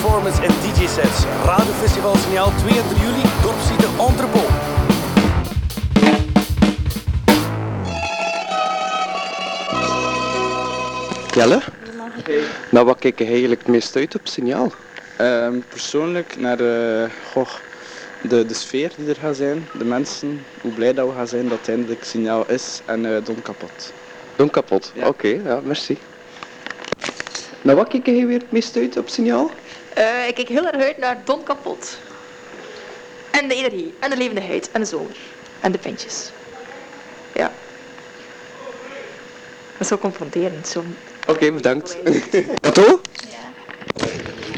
performance en DJ-sets. Radiofestival Signaal 2 en 3 juli, Dorpsziete Entrepot. Jelle? Nou, wat kijk je eigenlijk het meest uit op signaal? Ehm, persoonlijk naar eh, goh, de, de sfeer die er gaat zijn, de mensen, hoe blij dat we gaan zijn dat het eindelijk signaal is en eh Don kapot. Don kapot. Ja. Oké, ja, merci. Nou, wat kijk je weer het meest uit op signaal? Eh, ik kijk heel erg uit naar Don Kapot. En de energie, en de levendigheid, en de zomer. En de pintjes. Ja. Dat is zo confronterend. Zo... Oké, bedankt. Otto?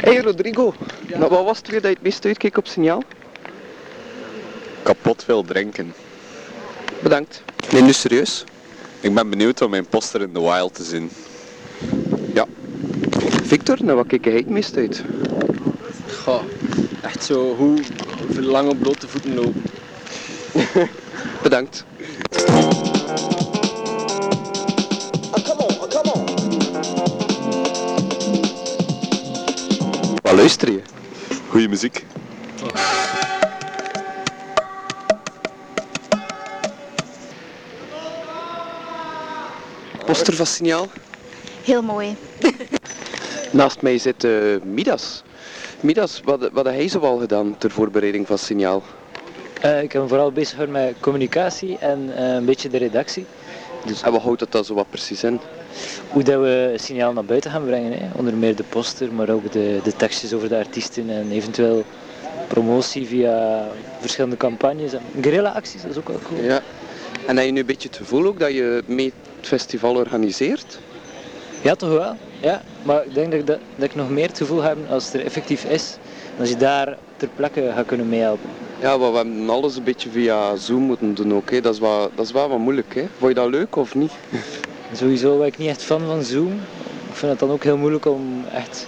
Hey Rodrigo, nou, wat was het weer dat je het meest uitkeek op signaal? kapot veel drinken. Bedankt. Nee, nu serieus. Ik ben benieuwd om mijn poster in the wild te zien. Victor, nou, wat kijk jij het meest uit? Goh, echt zo hoe lang op blote voeten lopen. Bedankt. Wat luister je? Goeie muziek. Poster van signaal. Heel mooi. Naast mij zit eh, Midas. Midas, wat, wat heb hij zoal gedaan ter voorbereiding van signaal? Eh, ik heb me vooral bezig gehouden met communicatie en eh, een beetje de redactie. Dus En wat houdt dat dan zo wat precies in? hoe dat we signaal naar buiten gaan brengen. Hè. Onder meer de poster, maar ook de, de tekstjes over de artiesten en eventueel promotie via verschillende campagnes. En guerrilla-acties, dat is ook wel cool. Ja. En heb je nu een beetje het gevoel ook dat je mee het festival organiseert? Ja, toch wel. Ja, maar ik denk dat ik, dat, dat ik nog meer het gevoel heb als het er effectief is. Als je daar ter plekke gaat kunnen meehelpen. Ja, maar we hebben alles een beetje via Zoom moeten doen ook. Hè. Dat, is wel, dat is wel wat moeilijk. Hè. Vond je dat leuk of niet? Sowieso ben ik niet echt fan van Zoom. Ik vind het dan ook heel moeilijk om echt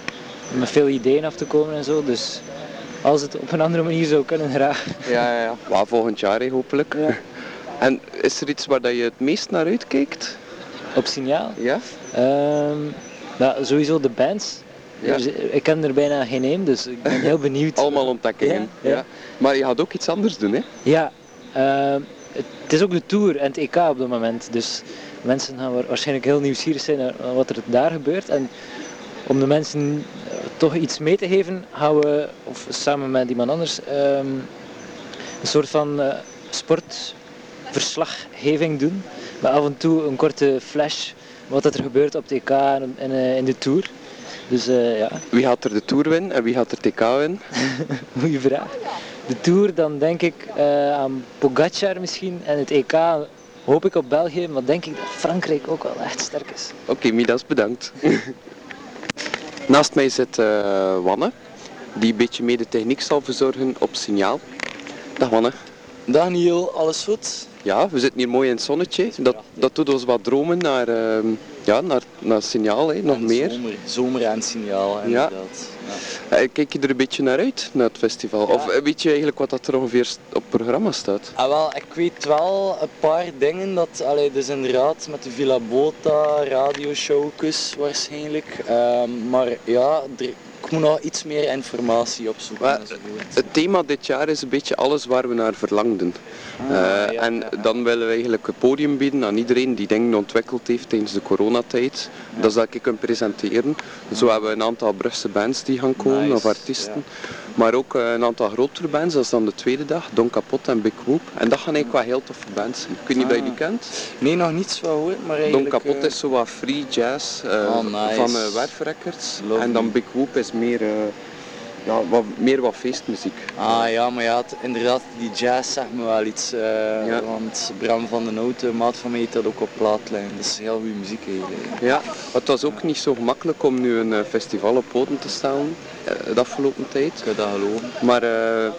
met veel ideeën af te komen en zo. Dus als het op een andere manier zou kunnen, graag. Ja, ja, ja. Maar volgend jaar hè, hopelijk. Ja. En is er iets waar dat je het meest naar uitkijkt? Op signaal. Ja? Ehm, nou, sowieso de bands. Ja. Dus ik ken er bijna geen één, dus ik ben heel benieuwd. Allemaal ontdekkingen. Ja, ja. Maar je gaat ook iets anders doen, hè? Ja, ehm, het, is ook de Tour en het EK op dit moment. Dus mensen gaan wa- waarschijnlijk heel nieuwsgierig zijn naar wat er daar gebeurt. En om de mensen eh, toch iets mee te geven, gaan we, of samen met iemand anders, ehm, een soort van eh, sportverslaggeving doen. Met af en toe een korte flash wat dat er gebeurt op EK en, en, eh, in de Tour. Dus eh, ja, Wie gaat er de Tour winnen en wie gaat er TK winnen? Goeie vraag. De Tour, dan denk ik eh, aan Pogacar misschien. En het EK hoop ik op België, maar denk ik dat Frankrijk ook wel echt sterk is. Oké, Midas, bedankt. Naast mij zit Wanne, die een beetje mee de techniek zal verzorgen op signaal. Dag Wanne. Daniel, alles goed? Ja, we zitten hier mooi in het zonnetje. Dat, dat doet ons wat dromen naar, ehm, ja, naar, naar signaal, hè. nog En meer. Zomer, zomer en signaal, inderdaad. Ja. Eh, Kijk je er een beetje naar uit, naar het festival? Ja. Of eh, weet je eigenlijk wat dat er ongeveer op programma staat? Ah, wel, ik weet wel een paar dingen dat, allee, dus inderdaad met de Villa Bota, radioshowkus waarschijnlijk. Ehm, maar ja, er, ik moet nog iets meer informatie opzoeken. Maar. Het thema dit jaar is een beetje alles waar we naar verlangden. Ah, Eh, ja, en ja, ja. dan willen we eigenlijk een podium bieden aan iedereen die dingen ontwikkeld heeft tijdens de coronatijd. Dat zal ik kunnen presenteren. Zo hebben we een aantal Brugse bands die gaan komen, Nice, of artiesten. Maar ook eh, een aantal grotere bands, dat is dan de tweede dag, Don Kapot en Big Whoop. En dat gaan eigenlijk wel heel toffe bands zijn. Ik weet niet of je die Ah. kent. Nee, nog niets van gehoord, maar Don eigenlijk... Kapot eh, is zo wat free jazz eh, Oh, nice. van uh, Werf Records. Love En dan. Big Whoop is meer, ja, wat, meer wat feestmuziek. Ah ja, maar ja, het- inderdaad, die jazz zegt me wel iets. eh, Ja. Want Bram van den Hout, maat van mij, heeft dat ook op plaatlijn. Dat is heel goede muziek eigenlijk. Ja, het was ook niet zo gemakkelijk om nu een eh, festival op poten te staan eh, de afgelopen tijd. Ik kan dat geloven. Maar eh,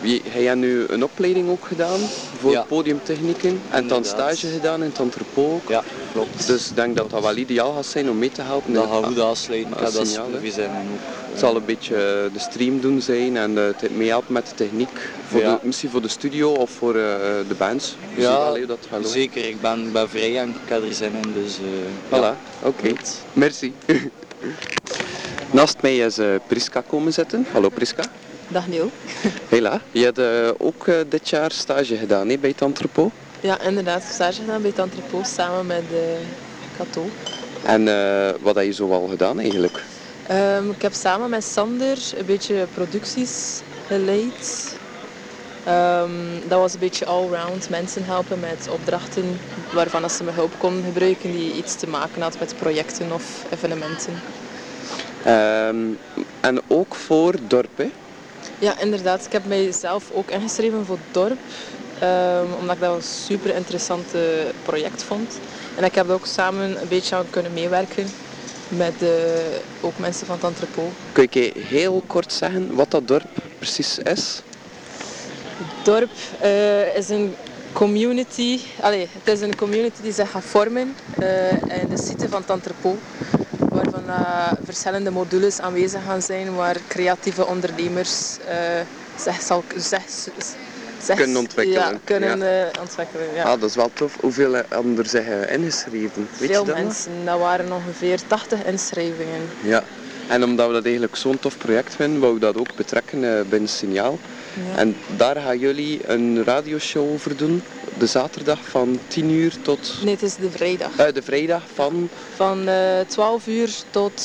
wie- hij heeft nu een opleiding ook gedaan voor Ja. podiumtechnieken en dan stage gedaan in het ook. Ja, klopt. Dus ik denk dat dat wel ideaal gaat zijn om mee te helpen. dat gaat goed aansluiten. Heb dat signaal, zijn en ook. Het zal een beetje eh, de stream doen zijn en eh, het meehelpen met de techniek. Voor Ja. de, misschien voor de studio of voor eh, de bands. Ja, dat gaat. Zeker, ik ben, ben vrij en ik heb er zin in, dus... eh, ja. Voilà, oké. Merci. Naast mij is eh, Priska komen zitten. Hallo Priska. Dag Neil. Hela. Je hebt eh, ook eh, dit jaar stage gedaan hè, bij het entrepot. Ja, inderdaad. Stage gedaan bij het entrepot samen met uh, Cato. En wat heb je zo al gedaan eigenlijk? Um, ik heb samen met Sander een beetje producties geleid. Um, dat was een beetje allround mensen helpen met opdrachten waarvan ze me hulp konden gebruiken die iets te maken had met projecten of evenementen. Um, en ook voor dorp, hè? Ja, inderdaad. Ik heb mijzelf ook ingeschreven voor dorp. Um, omdat ik dat een super interessant project vond. En ik heb er ook samen een beetje aan kunnen meewerken met uh, ook mensen van het entrepot. Kun je heel kort zeggen wat dat dorp precies is? Het dorp uh, is een community, allez, het is een community die zich gaat vormen uh, in de site van het entrepot. Uh, verschillende modules aanwezig gaan zijn waar creatieve ondernemers zich, zal, zich, zich kunnen ontwikkelen. Ja, kunnen ja. ontwikkelen ja. Ah, dat is wel tof. Hoeveel er zich ingeschreven? Weet Veel je dat mensen. Dat waren ongeveer 80 inschrijvingen. Ja. En omdat we dat eigenlijk zo'n tof project vinden, wou we dat ook betrekken uh, binnen Signaal. Ja. En daar gaan jullie een radioshow over doen. De zaterdag van 10 uur tot... Nee, het is de vrijdag. Uh, de vrijdag van... Van uh, 12 uur tot...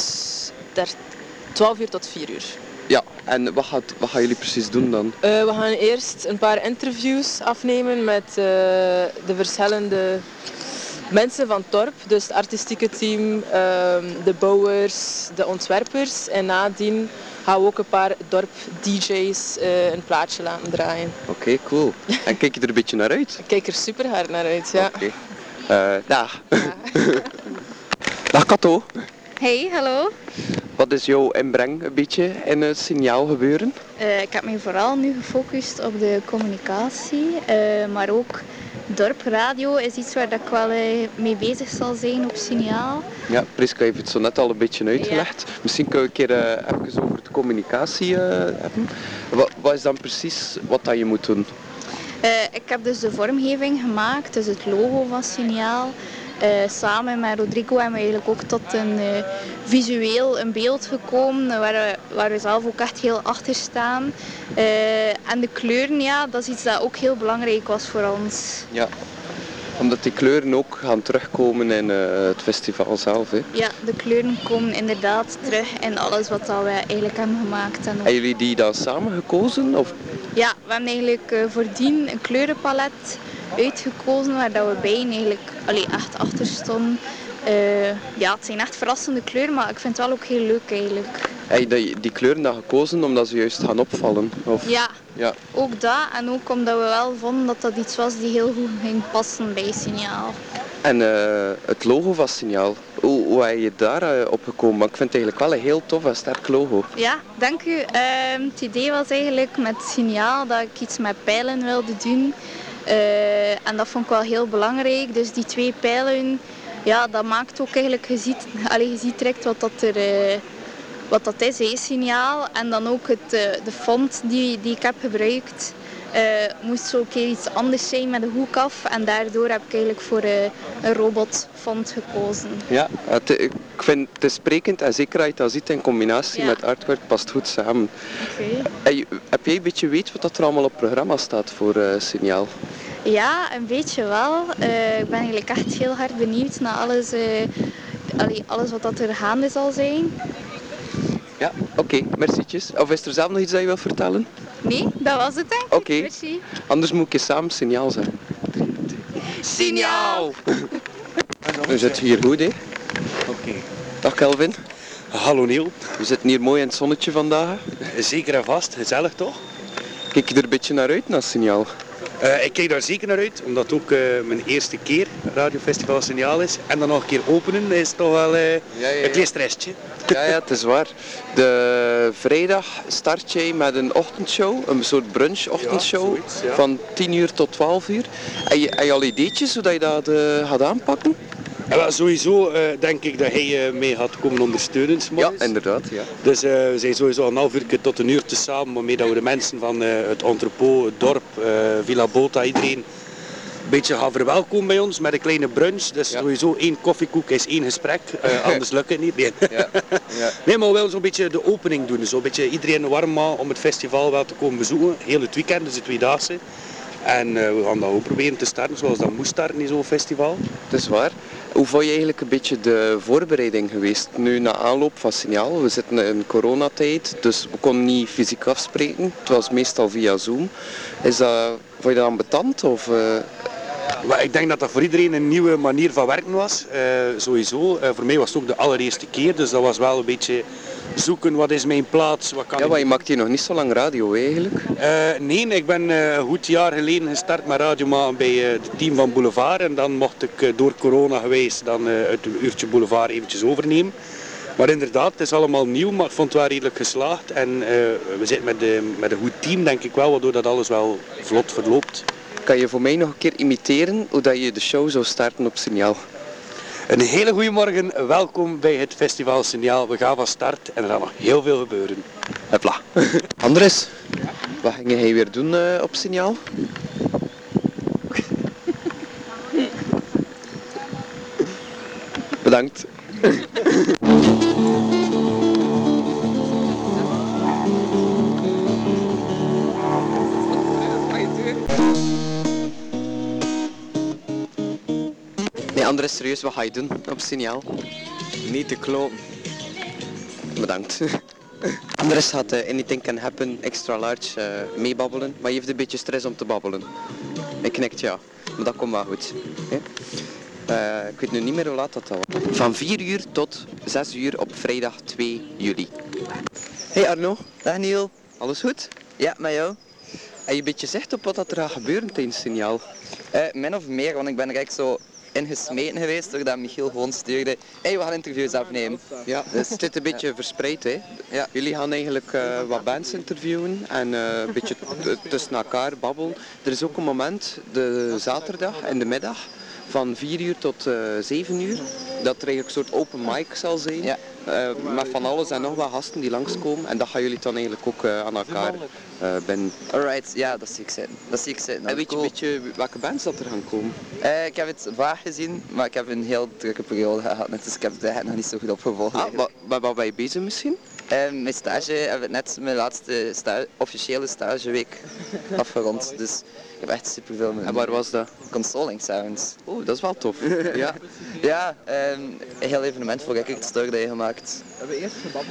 12 uur tot 4 uur. Ja, en wat, gaat, wat gaan jullie precies doen dan? Uh, we gaan eerst een paar interviews afnemen met de verschillende mensen van het dorp. Dus het artistieke team, uh, de bouwers, de ontwerpers. En nadien gaan we ook een paar dorp-dj's uh, een plaatje laten draaien. Oké, okay, cool. En kijk je er een beetje naar uit? Ik kijk er super hard naar uit, ja. Oké. Okay. dag. Ja. dag Kato. Hey, hallo. Wat is jouw inbreng een beetje in het signaal gebeuren? Uh, ik heb me vooral nu gefocust op de communicatie, uh, maar ook dorpradio is iets waar dat ik wel uh, mee bezig zal zijn op signaal. Ja, Priska heeft het zo net al een beetje uitgelegd. Ja. Misschien kunnen we een keer even over de communicatie hebben. Wat, wat, is dan precies wat dat je moet doen? ik heb dus de vormgeving gemaakt, dus het logo van signaal. Uh, samen met Rodrigo hebben we eigenlijk ook tot een uh, visueel een beeld gekomen waar we, waar we zelf ook echt heel achter staan. Uh, en de kleuren, ja, dat is iets dat ook heel belangrijk was voor ons. Ja, omdat die kleuren ook gaan terugkomen in het festival zelf. Hè? Ja, de kleuren komen inderdaad terug in alles wat dat we eigenlijk hebben gemaakt. En hebben jullie die dan samen gekozen? Of? Ja, we hebben eigenlijk voordien een kleurenpalet uitgekozen waar dat we beiden eigenlijk allee, echt achter stonden. Uh, ja, het zijn echt verrassende kleuren, maar ik vind het wel ook heel leuk eigenlijk. Heb je die, die kleuren dan gekozen omdat ze juist gaan opvallen? Of? Ja, ja, ook dat. En ook omdat we wel vonden dat dat iets was die heel goed ging passen bij Signaal. En uh, het logo van Signaal, hoe, hoe heb je daar uh, op gekomen? Ik vind het eigenlijk wel een heel tof en sterk logo. Ja, dank u. het idee was eigenlijk met Signaal dat ik iets met pijlen wilde doen. Uh, en dat vond ik wel heel belangrijk. Dus die twee pijlen, ja, dat maakt ook eigenlijk, je ziet, allez, je ziet wat dat, er, uh, wat dat is, een signaal. En dan ook het, uh, de font die, die ik heb gebruikt. Moest zo een keer iets anders zijn met de hoek af. En daardoor heb ik eigenlijk voor een robotfont gekozen. Ja, het, ik vind het is sprekend en zeker als je dat ziet in combinatie ja. met artwork past goed samen. Okay. Heb jij een beetje weet wat dat er allemaal op programma staat voor Signaal? Ja, een beetje wel. Uh, ik ben eigenlijk echt heel hard benieuwd naar alles, uh, allee, alles wat dat er gaande zal zijn. Ja, oké, okay, mercietjes. Of is er zelf nog iets dat je wilt vertellen? Nee, dat was het denk ik. Oké, okay. anders moet ik je samen signaal zeggen. Signaal! We zitten hier goed, hè? Oké. Okay. Dag Kelvin. Hallo Neil. We zitten hier mooi in het zonnetje vandaag. Zeker en vast, gezellig toch? Kijk je er een beetje naar uit, naar signaal? Uh, ik kijk daar zeker naar uit, omdat het ook uh, mijn eerste keer Radiofestival Signaal is. En dan nog een keer openen is toch wel uh, ja, ja, ja. een klein stressje. Ja, ja, het is waar. De vrijdag start jij met een ochtendshow, een soort brunch-ochtendshow zoiets, van 10 uur tot 12 uur. Je, heb je al ideetjes hoe je dat gaat aanpakken? Ja, sowieso uh, denk ik dat hij uh, mee gaat komen ondersteunen. Ja, inderdaad. Ja. Dus uh, we zijn sowieso een half uur tot een uur te samen, waarmee dat we de mensen van het entrepot, het dorp, Villa Bota, iedereen een beetje gaan verwelkomen bij ons met een kleine brunch. Dus sowieso één koffiekoek is één gesprek, eh, anders lukt het niet. Nee, Ja. Ja. nee maar we willen zo'n beetje de opening doen. Zo'n beetje iedereen warm maken om het festival wel te komen bezoeken. Heel het weekend, dus het tweedaagse. En eh, we gaan dat ook proberen te starten zoals dat moest starten in zo'n festival. Het is waar. Hoe vond je eigenlijk een beetje de voorbereiding geweest? Nu na aanloop van signaal, we zitten in coronatijd, dus we konden niet fysiek afspreken. Het was meestal via Zoom. Is dat, vond je dat ambetant? Of, eh, Maar ik denk dat dat voor iedereen een nieuwe manier van werken was. eh, sowieso. Eh, voor mij was het ook de allereerste keer, dus dat was wel een beetje zoeken wat is mijn plaats, wat kan ja, maar je maakt hier nog niet zo lang radio eigenlijk. Eh, nee, ik ben een goed jaar geleden gestart met radio maken bij het team van Boulevard. En dan mocht ik door corona geweest dan het uurtje Boulevard eventjes overnemen. Maar inderdaad, het is allemaal nieuw, maar ik vond het wel redelijk geslaagd. En we zitten met, de, met een goed team, denk ik wel, waardoor dat alles wel vlot verloopt. Kan je voor mij nog een keer imiteren hoe dat je de show zou starten op signaal? Een hele goede morgen, welkom bij het Festival Signaal. We gaan van start en er gaat nog heel veel gebeuren. Hopla. Andres, wat ging jij weer doen eh, op signaal? Bedankt. Serieus, wat ga je doen op signaal? Niet te kloppen. Bedankt. Andres gaat eh, Anything Can Happen extra large eh, meebabbelen, maar je heeft een beetje stress om te babbelen. Hij knikt ja, maar dat komt wel goed. hè. Eh, ik weet nu niet meer hoe laat dat al was. Van 4 uur tot 6 uur op vrijdag 2 juli. Hey Arno. Dag Niel. Alles goed? Ja, met jou? Heb je een beetje zicht op wat dat er gaat gebeuren tijdens signaal? Eh, min of meer, want ik ben er echt zo ingesmeten geweest doordat Michiel gewoon stuurde. hey, we gaan interviews afnemen. Ja, dus het zit een beetje verspreid. Hè? Ja. Jullie gaan eigenlijk eh, wat bands interviewen en eh, een beetje tussen elkaar babbelen. Er is ook een moment, de zaterdag in de middag, van 4 uur tot eh 7 uur, dat er eigenlijk een soort open mic zal zijn. Ja. Eh, met van alles en nog wat gasten die langskomen. En dat gaan jullie dan eigenlijk ook aan elkaar eh binnen. Alright, ja, dat zie ik zitten. Dat zie ik zitten. En weet je een beetje welke bands dat er gaan komen? Eh, ik heb het vaag gezien, maar ik heb een heel drukke periode gehad, net, dus ik heb het nog niet zo goed opgevolgd. Ah, wat, wat ben je bezig misschien? Eh, mijn stage heb ik net mijn laatste sta officiële stageweek afgerond, dus ik heb echt superveel met En waar was dat? consoling sounds. Oh, dat is wel tof. ja. Ja, ehm, een heel evenement voor Record Store Day gemaakt.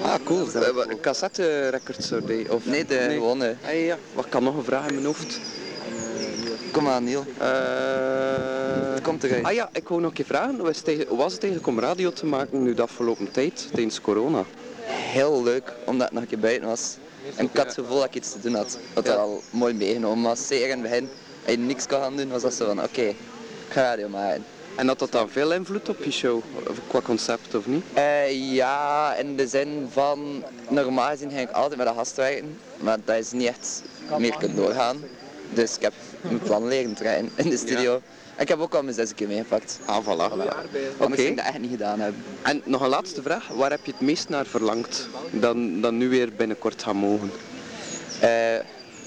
Ah, cool. Een cassette records die, of Nee, de gewone. Ah, ja. Wat kan nog een vraag in mijn hoofd? Kom aan, Niel. Eh, Komt eruit. Ah ja, ik wou nog een keer vragen. Hoe was het was het eigenlijk om radio te maken nu de afgelopen tijd, tijdens corona? Heel leuk, omdat het nog een keer buiten was. En ik had het gevoel dat ik iets te doen had. Wat er al mooi meegenomen was. Zeker in het begin, als je niks kan gaan doen, was dat zo van oké, ik ga radio maken. En had dat dan veel invloed op je show, qua concept of niet? Eh, ja, in de zin van, normaal gezien ging ik altijd met een gast werken, maar dat is niet echt meer kunnen doorgaan. Dus ik heb mijn plan leren trekken in de studio. En ik heb ook al mijn zes keer meegepakt. Ah, voilà. Anders Oké. ging ik dat echt niet gedaan hebben. En nog een laatste vraag. Waar heb je het meest naar verlangd dan, dan nu weer binnenkort gaan mogen? Eh,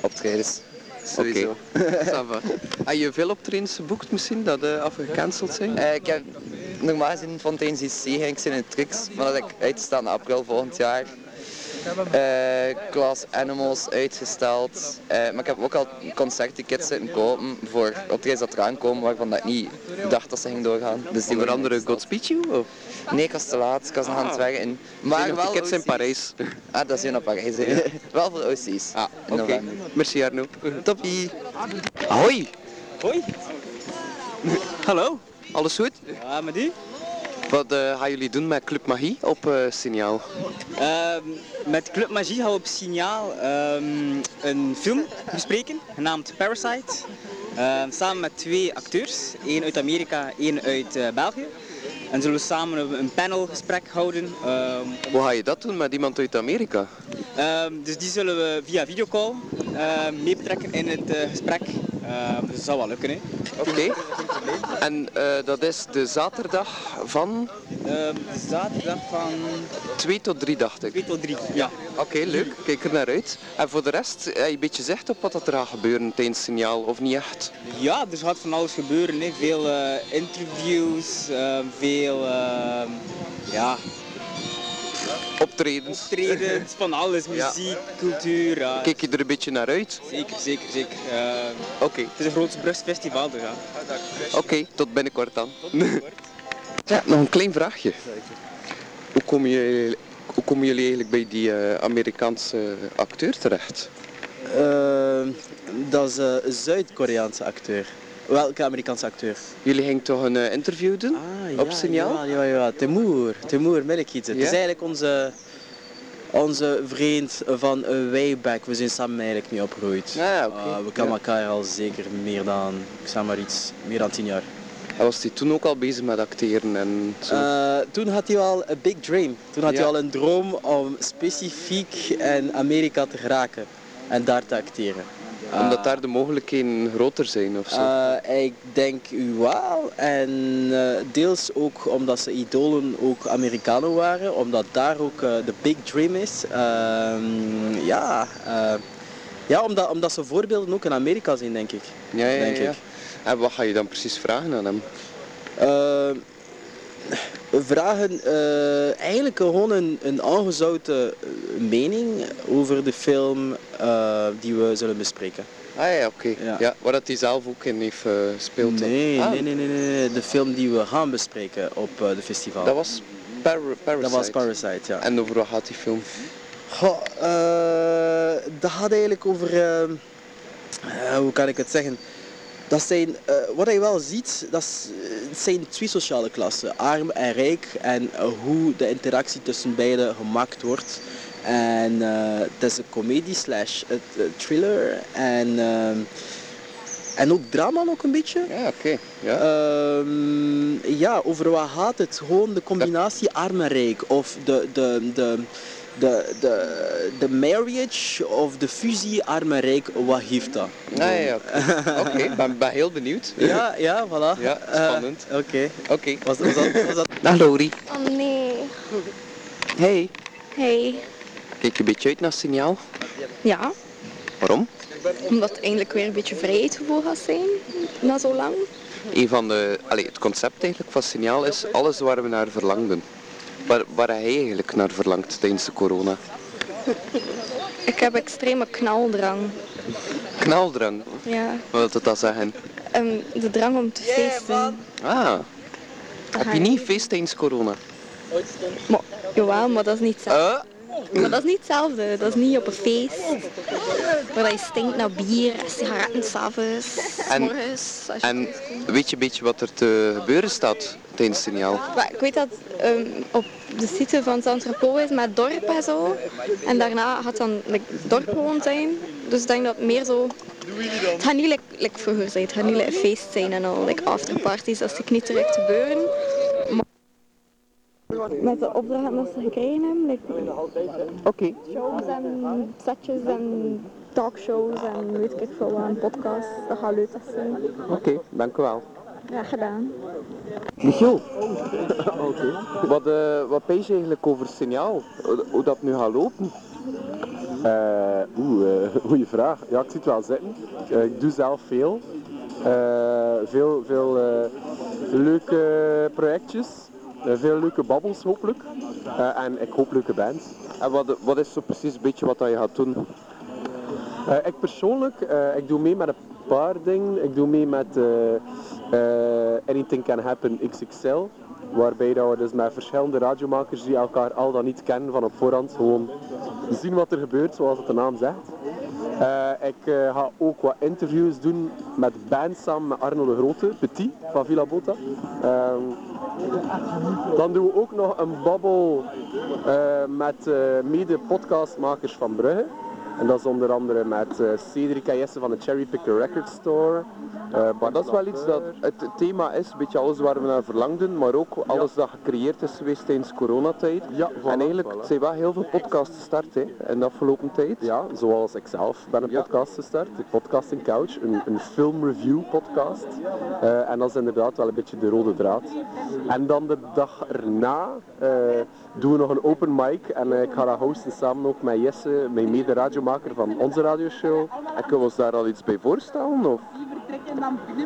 optredens. Sowieso. Va. Heb je veel optredens geboekt misschien, dat uh, afgecanceld zijn? Eh, ik heb normaal gezien Fontaine's IC ging ik zijn in Trix, maar dat ik uitgesteld naar april volgend jaar. Eh Class Animals uitgesteld. Eh, maar ik heb ook al concerttickets zitten kopen voor optredens dat eraan komen waarvan dat ik niet dacht dat ze ging doorgaan. Dus die Onder worden andere. Godspeed You? Of? Nee, ik was te laat. Ik was nog aan het werken. Maar wel tickets in. Parijs. Ah, dat is naar Parijs. wel voor OC's. Ah, in oké. Merci Arno. Toppie. Hoi, Hoi. Hallo. alles goed? Ja, met die? Wat eh, gaan jullie doen met Club Magie op eh, Signaal? Ehm, met Club Magie gaan we op Signaal ehm, een film bespreken, genaamd Parasite. Ehm, samen met twee acteurs, één uit Amerika, één uit eh, België. En zullen we samen een- panelgesprek houden. Hoe ga je dat doen met iemand uit Amerika? dus die zullen we via videocall mee betrekken in het gesprek. Eh, dus dat zou wel lukken, hè. Oké. En eh, dat is de zaterdag van Eh, de zaterdag van 2 tot 3 dacht ik. 2 tot 3. Ja. Oké, leuk. Kijk er naar uit. En voor de rest, heb je een beetje zicht op wat dat er gaat gebeuren tijdens signaal, of niet echt? ja, er gaat van alles gebeuren. Hè. Veel eh, interviews, eh, veel eh, ja, Optredens. optredens, van alles. Ja. Muziek, cultuur. Ja. Kijk je er een beetje naar uit? Zeker, zeker, zeker. Eh, Oké, het is een groot Brugs festival, dus ja. oké, tot binnenkort dan. ja, nog een klein vraagje. Hoe komen jullie, hoe komen jullie eigenlijk bij die eh, Amerikaanse acteur terecht? Ehm, dat is een Zuid-Koreaanse acteur. Welke Amerikaanse acteur? Jullie gingen toch een eh, interview doen? Ah, Op signaal? Ja, ja, ja. Timur Melekidze. Het Ja? is eigenlijk onze, onze vriend van eh, way back. We zijn samen eigenlijk mee opgegroeid. Ah, oké. Ah, we kennen Ja. elkaar al zeker meer dan, ik zeg maar iets, meer dan tien jaar. En was hij toen ook al bezig met acteren en zo? Eh, toen had hij al een big dream. Toen had Ja. hij al een droom om specifiek in Amerika te geraken en daar te acteren. Omdat daar de mogelijkheden groter zijn of zo? Eh, ik denk wel. En eh, deels ook omdat ze idolen ook Amerikanen waren. Omdat daar ook eh, de big dream is. Ehm, ja, ja omdat, omdat ze voorbeelden ook in Amerika zijn, denk ik. ja, ja, denk ja. ik. En wat ga je dan precies vragen aan hem? Eh, vragen eh, eigenlijk gewoon een, een aangezouten eh, mening over de film eh, die we zullen bespreken. Ah ja, oké. Ja. Ja. waar dat hij zelf ook in heeft gespeeld. Nee, Ah, nee, nee, nee, nee, nee, de film die we gaan bespreken op de festival. Dat was Par Parasite. Dat was Parasite, ja. En over wat gaat die film? Goh, dat gaat eigenlijk over, hoe kan ik het zeggen? Dat zijn, wat je wel ziet, dat is, het zijn twee sociale klassen, arm en rijk, en eh, hoe de interactie tussen beiden gemaakt wordt. En eh, het is een comedie slash eh, thriller en, en ook drama nog een beetje. Ja, oké. Ja. Ehm, ja, over wat gaat het? Gewoon de combinatie arm en rijk. Of de, de, de, de, de, de marriage of de fusie arm en rijk, wat heeft dat? Ah, ja, oké. Oké, ik ben, ben heel benieuwd. Ja, ja, voilà. Ja, Eh, spannend. Oké. Oké. Was, was, dat, was dat... Dag Lori. Oh nee. Hey. Hey. Kijk je een beetje uit naar signaal? Ja, Waarom? omdat het eindelijk weer een beetje vrijheidsgevoel gaat zijn, na zo lang. Een van de, allee, het concept eigenlijk van signaal is alles waar we naar verlangden. Waar, waar hij eigenlijk naar verlangt tijdens de corona. Ik heb extreme knaldrang. Knaldrang. Ja. Wat wil dat zeggen? Ehm, de drang om te feesten. Ah. Heb je niet feest tijdens corona? Maar, jawel, maar dat is niet hetzelfde. Eh? Maar dat is niet hetzelfde. Dat is niet op een feest. Waar je stinkt naar bier en sigaretten s'avonds, En- morgens. En weet je een beetje wat er te gebeuren staat tijdens signaal? Maar ik weet dat ehm, op de site van Saint-Tropez is met dorp en zo. En daarna gaat dan like, dorp gewoon zijn. Dus ik denk dat het meer zo... Het gaat niet like, like vroeger zijn. Het gaat niet like, feest zijn en al like afterparties. Dat zie ik niet direct gebeuren. Maar met de opdrachten dat ze gekregen hebben. Like, Oké. shows en setjes en talkshows en weet ik veel wat, en podcasts. Dat gaat leuk zijn. Oké, dank u wel. Ja, gedaan. Michiel. Wat, eh wat pees je eigenlijk over signaal? Hoe, dat nu gaat lopen? Eh, Oeh, eh, goede vraag. Ja, ik zie het wel zitten. Eh, ik doe zelf veel. Eh, veel veel eh, leuke projectjes. Eh, veel leuke babbels hopelijk. Eh, en ik hoop leuke bands. En wat, wat is zo precies een beetje wat dat je gaat doen? Eh, ik persoonlijk, eh, ik doe mee met een paar dingen. Ik doe mee met eh, eh, Anything Can Happen XXL. Waarbij dat we dus met verschillende radiomakers die elkaar al dan niet kennen van op voorhand gewoon zien wat er gebeurt, zoals het de naam zegt. Eh, ik ga ook wat interviews doen met bands samen met Arno de Grote, Petit van Villa Bota. Ehm, dan doen we ook nog een babbel met mede-podcastmakers van Brugge. En dat is onder andere met uh, Cedric en Jesse van de Cherry Picker Record Store. Uh, maar dat is wel iets dat het thema is, een beetje alles waar we naar verlangden, maar ook alles dat gecreëerd is geweest tijdens coronatijd. Ja, voilà, en eigenlijk voilà. zijn wel heel veel podcasts gestart hè, in de afgelopen tijd. Ja, zoals ik zelf ben een podcast gestart, de Podcasting Couch, een, een filmreview podcast. Uh, en dat is inderdaad wel een beetje de rode draad. En dan de dag erna doen we nog een open mic en ik ga dat hosten samen ook met Jesse, mijn mede-radiomaker van onze radioshow. En kunnen we ons daar al iets bij voorstellen? Of?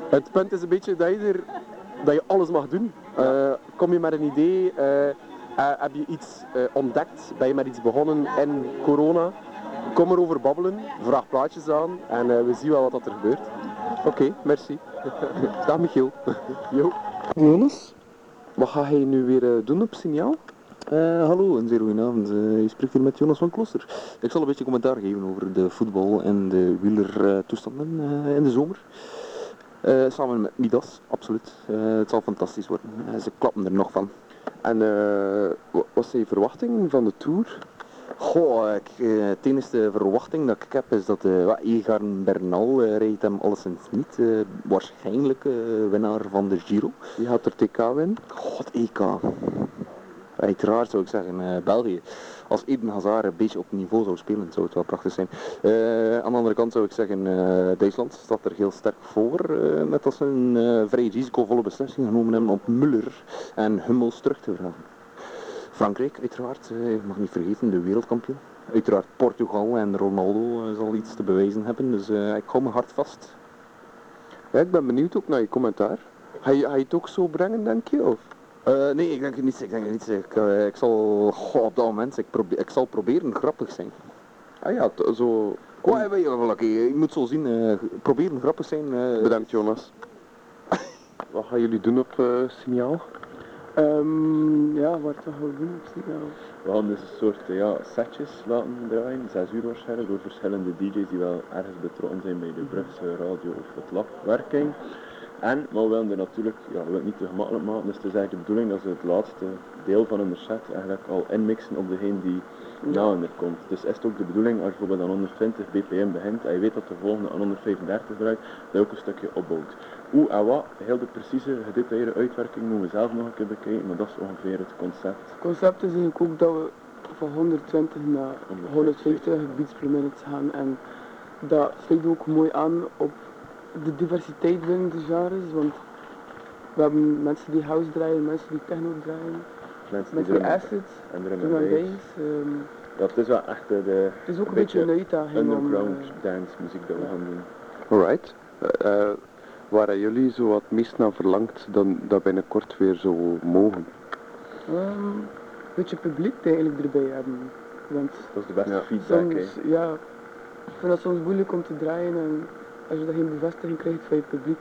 Het punt is een beetje dat je, er, dat je alles mag doen. Uh, kom je met een idee, uh, uh, heb je iets ontdekt, ben je met iets begonnen in corona, kom erover babbelen, vraag plaatjes aan en we zien wel wat er gebeurt. Oké, okay, merci. Dag Michiel. Jo. Jonas, wat ga je nu weer doen op signaal? Uh, hallo, een zeer goede avond. Uh, je spreekt hier met Jonas van Kloster. Ik zal een beetje commentaar geven over de voetbal en de wielertoestanden uh, in de zomer. samen met Midas, absoluut. het zal fantastisch worden. ze klappen er nog van. En wat zijn je verwachtingen van de Tour? Goh, ik, het enige verwachting dat ik heb is dat uh, Egan Bernal uh, rijdt hem alleszins niet. Uh, waarschijnlijk winnaar van de Giro. Die gaat er TK winnen? God, EK. Uiteraard zou ik zeggen, uh, België. Als Eden Hazard een beetje op niveau zou spelen, zou het wel prachtig zijn. Uh, aan de andere kant zou ik zeggen, uh, Duitsland staat er heel sterk voor. met als ze een vrij risicovolle beslissing genomen hebben op Muller en Hummels terug te vragen. Frankrijk, uiteraard, je mag niet vergeten, de wereldkampioen. Uiteraard Portugal en Ronaldo zal iets te bewijzen hebben, dus ik hou me hard vast. Ja, ik ben benieuwd ook naar je commentaar. Ga je, ga je het ook zo brengen, denk je? Of? Uh, nee, ik denk het niet. Ik denk het niet. Ik, uh, ik zal goh, op dat moment, ik, probeer, ik zal proberen grappig zijn. Ah ja, zo... Oh, weet je, moet zo zien, uh, proberen grappig zijn. Bedankt Jonas. Wat gaan jullie doen op signaal? Um, ja, wat gaan we doen op signaal? We gaan dus een soort ja, setjes laten draaien, 6 uur waarschijnlijk, door verschillende DJ's die wel ergens betrokken zijn bij de Brugse radio of het labwerking. En, maar we willen er natuurlijk, ja, we willen het niet te gemakkelijk maken, dus het is eigenlijk de bedoeling dat ze het laatste deel van hun set eigenlijk al inmixen op degene die na hen komt. Dus is het ook de bedoeling, als je bijvoorbeeld aan 120 bpm begint en je weet dat de volgende aan 135 draait, dat je ook een stukje opbouwt. Hoe en wat, heel de precieze, gedetailleerde uitwerking moeten we zelf nog een keer bekijken, maar dat is ongeveer het concept. Het concept is eigenlijk ook dat we van 120 naar 150 beats per minute gaan en dat sluit ook mooi aan op de diversiteit binnen de genres, want we hebben mensen die house draaien, mensen die techno draaien, mensen die, die acid, en drum bass. Um, dat is wel echt de, het is ook een beetje een uitdaging underground om, uh, dance muziek dat we gaan doen. Alright. Uh, waar jullie zo wat meest naar verlangt dan dat binnenkort weer zo mogen? Um, een beetje publiek eigenlijk erbij hebben. Want dat is de beste ja. feedback. Soms, ja, ik vind dat soms moeilijk om te draaien en als je daar geen bevestiging krijgt van je publiek,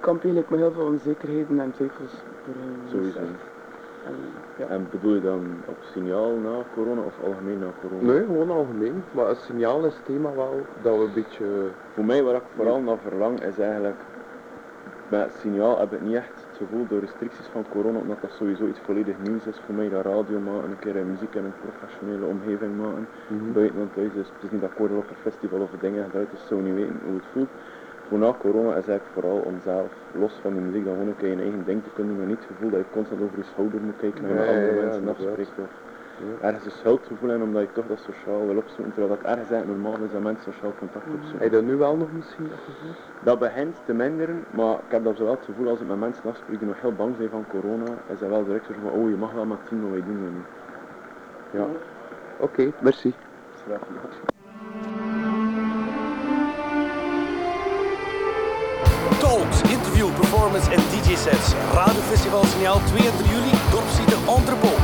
kamp je eigenlijk met heel veel onzekerheden en twijfels. Sowieso. En, ja. en bedoel je dan op signaal na corona of algemeen na corona? Nee, gewoon algemeen. Maar het signaal is het thema wel dat we een beetje... Voor mij waar ik vooral naar verlang is eigenlijk, bij signaal heb ik niet echt het gevoel door restricties van corona, omdat dat sowieso iets volledig nieuws is voor mij, dat radio maken, een keer muziek in een professionele omgeving maken, mm -hmm. buiten thuis. Dus het is niet dat ik op een festival of dingen gedraaid, dus zou niet weten hoe het voelt. Voor na corona is eigenlijk vooral om zelf, los van de muziek, dan gewoon een keer je eigen ding te kunnen doen, maar niet het gevoel dat je constant over je schouder moet kijken naar nee, andere ja, mensen afspreekt. Of ja. ergens een schuldgevoel in omdat je toch dat sociaal wil opzoeken, terwijl dat ergens eigenlijk normaal is dat mensen sociaal contact opzoeken. Heb je dat nu wel nog misschien dat gevoel? Dat begint te minderen, maar ik heb dat wel het gevoel als ik met mensen afspreek die nog heel bang zijn van corona, is dat wel direct zo van, oh je mag wel maar zien wat wij doen. En... Ja, oké, okay, merci. Talks, interview, performance en DJ-sets. Radiofestival Signaal 2 en 3 juli, Entrepot.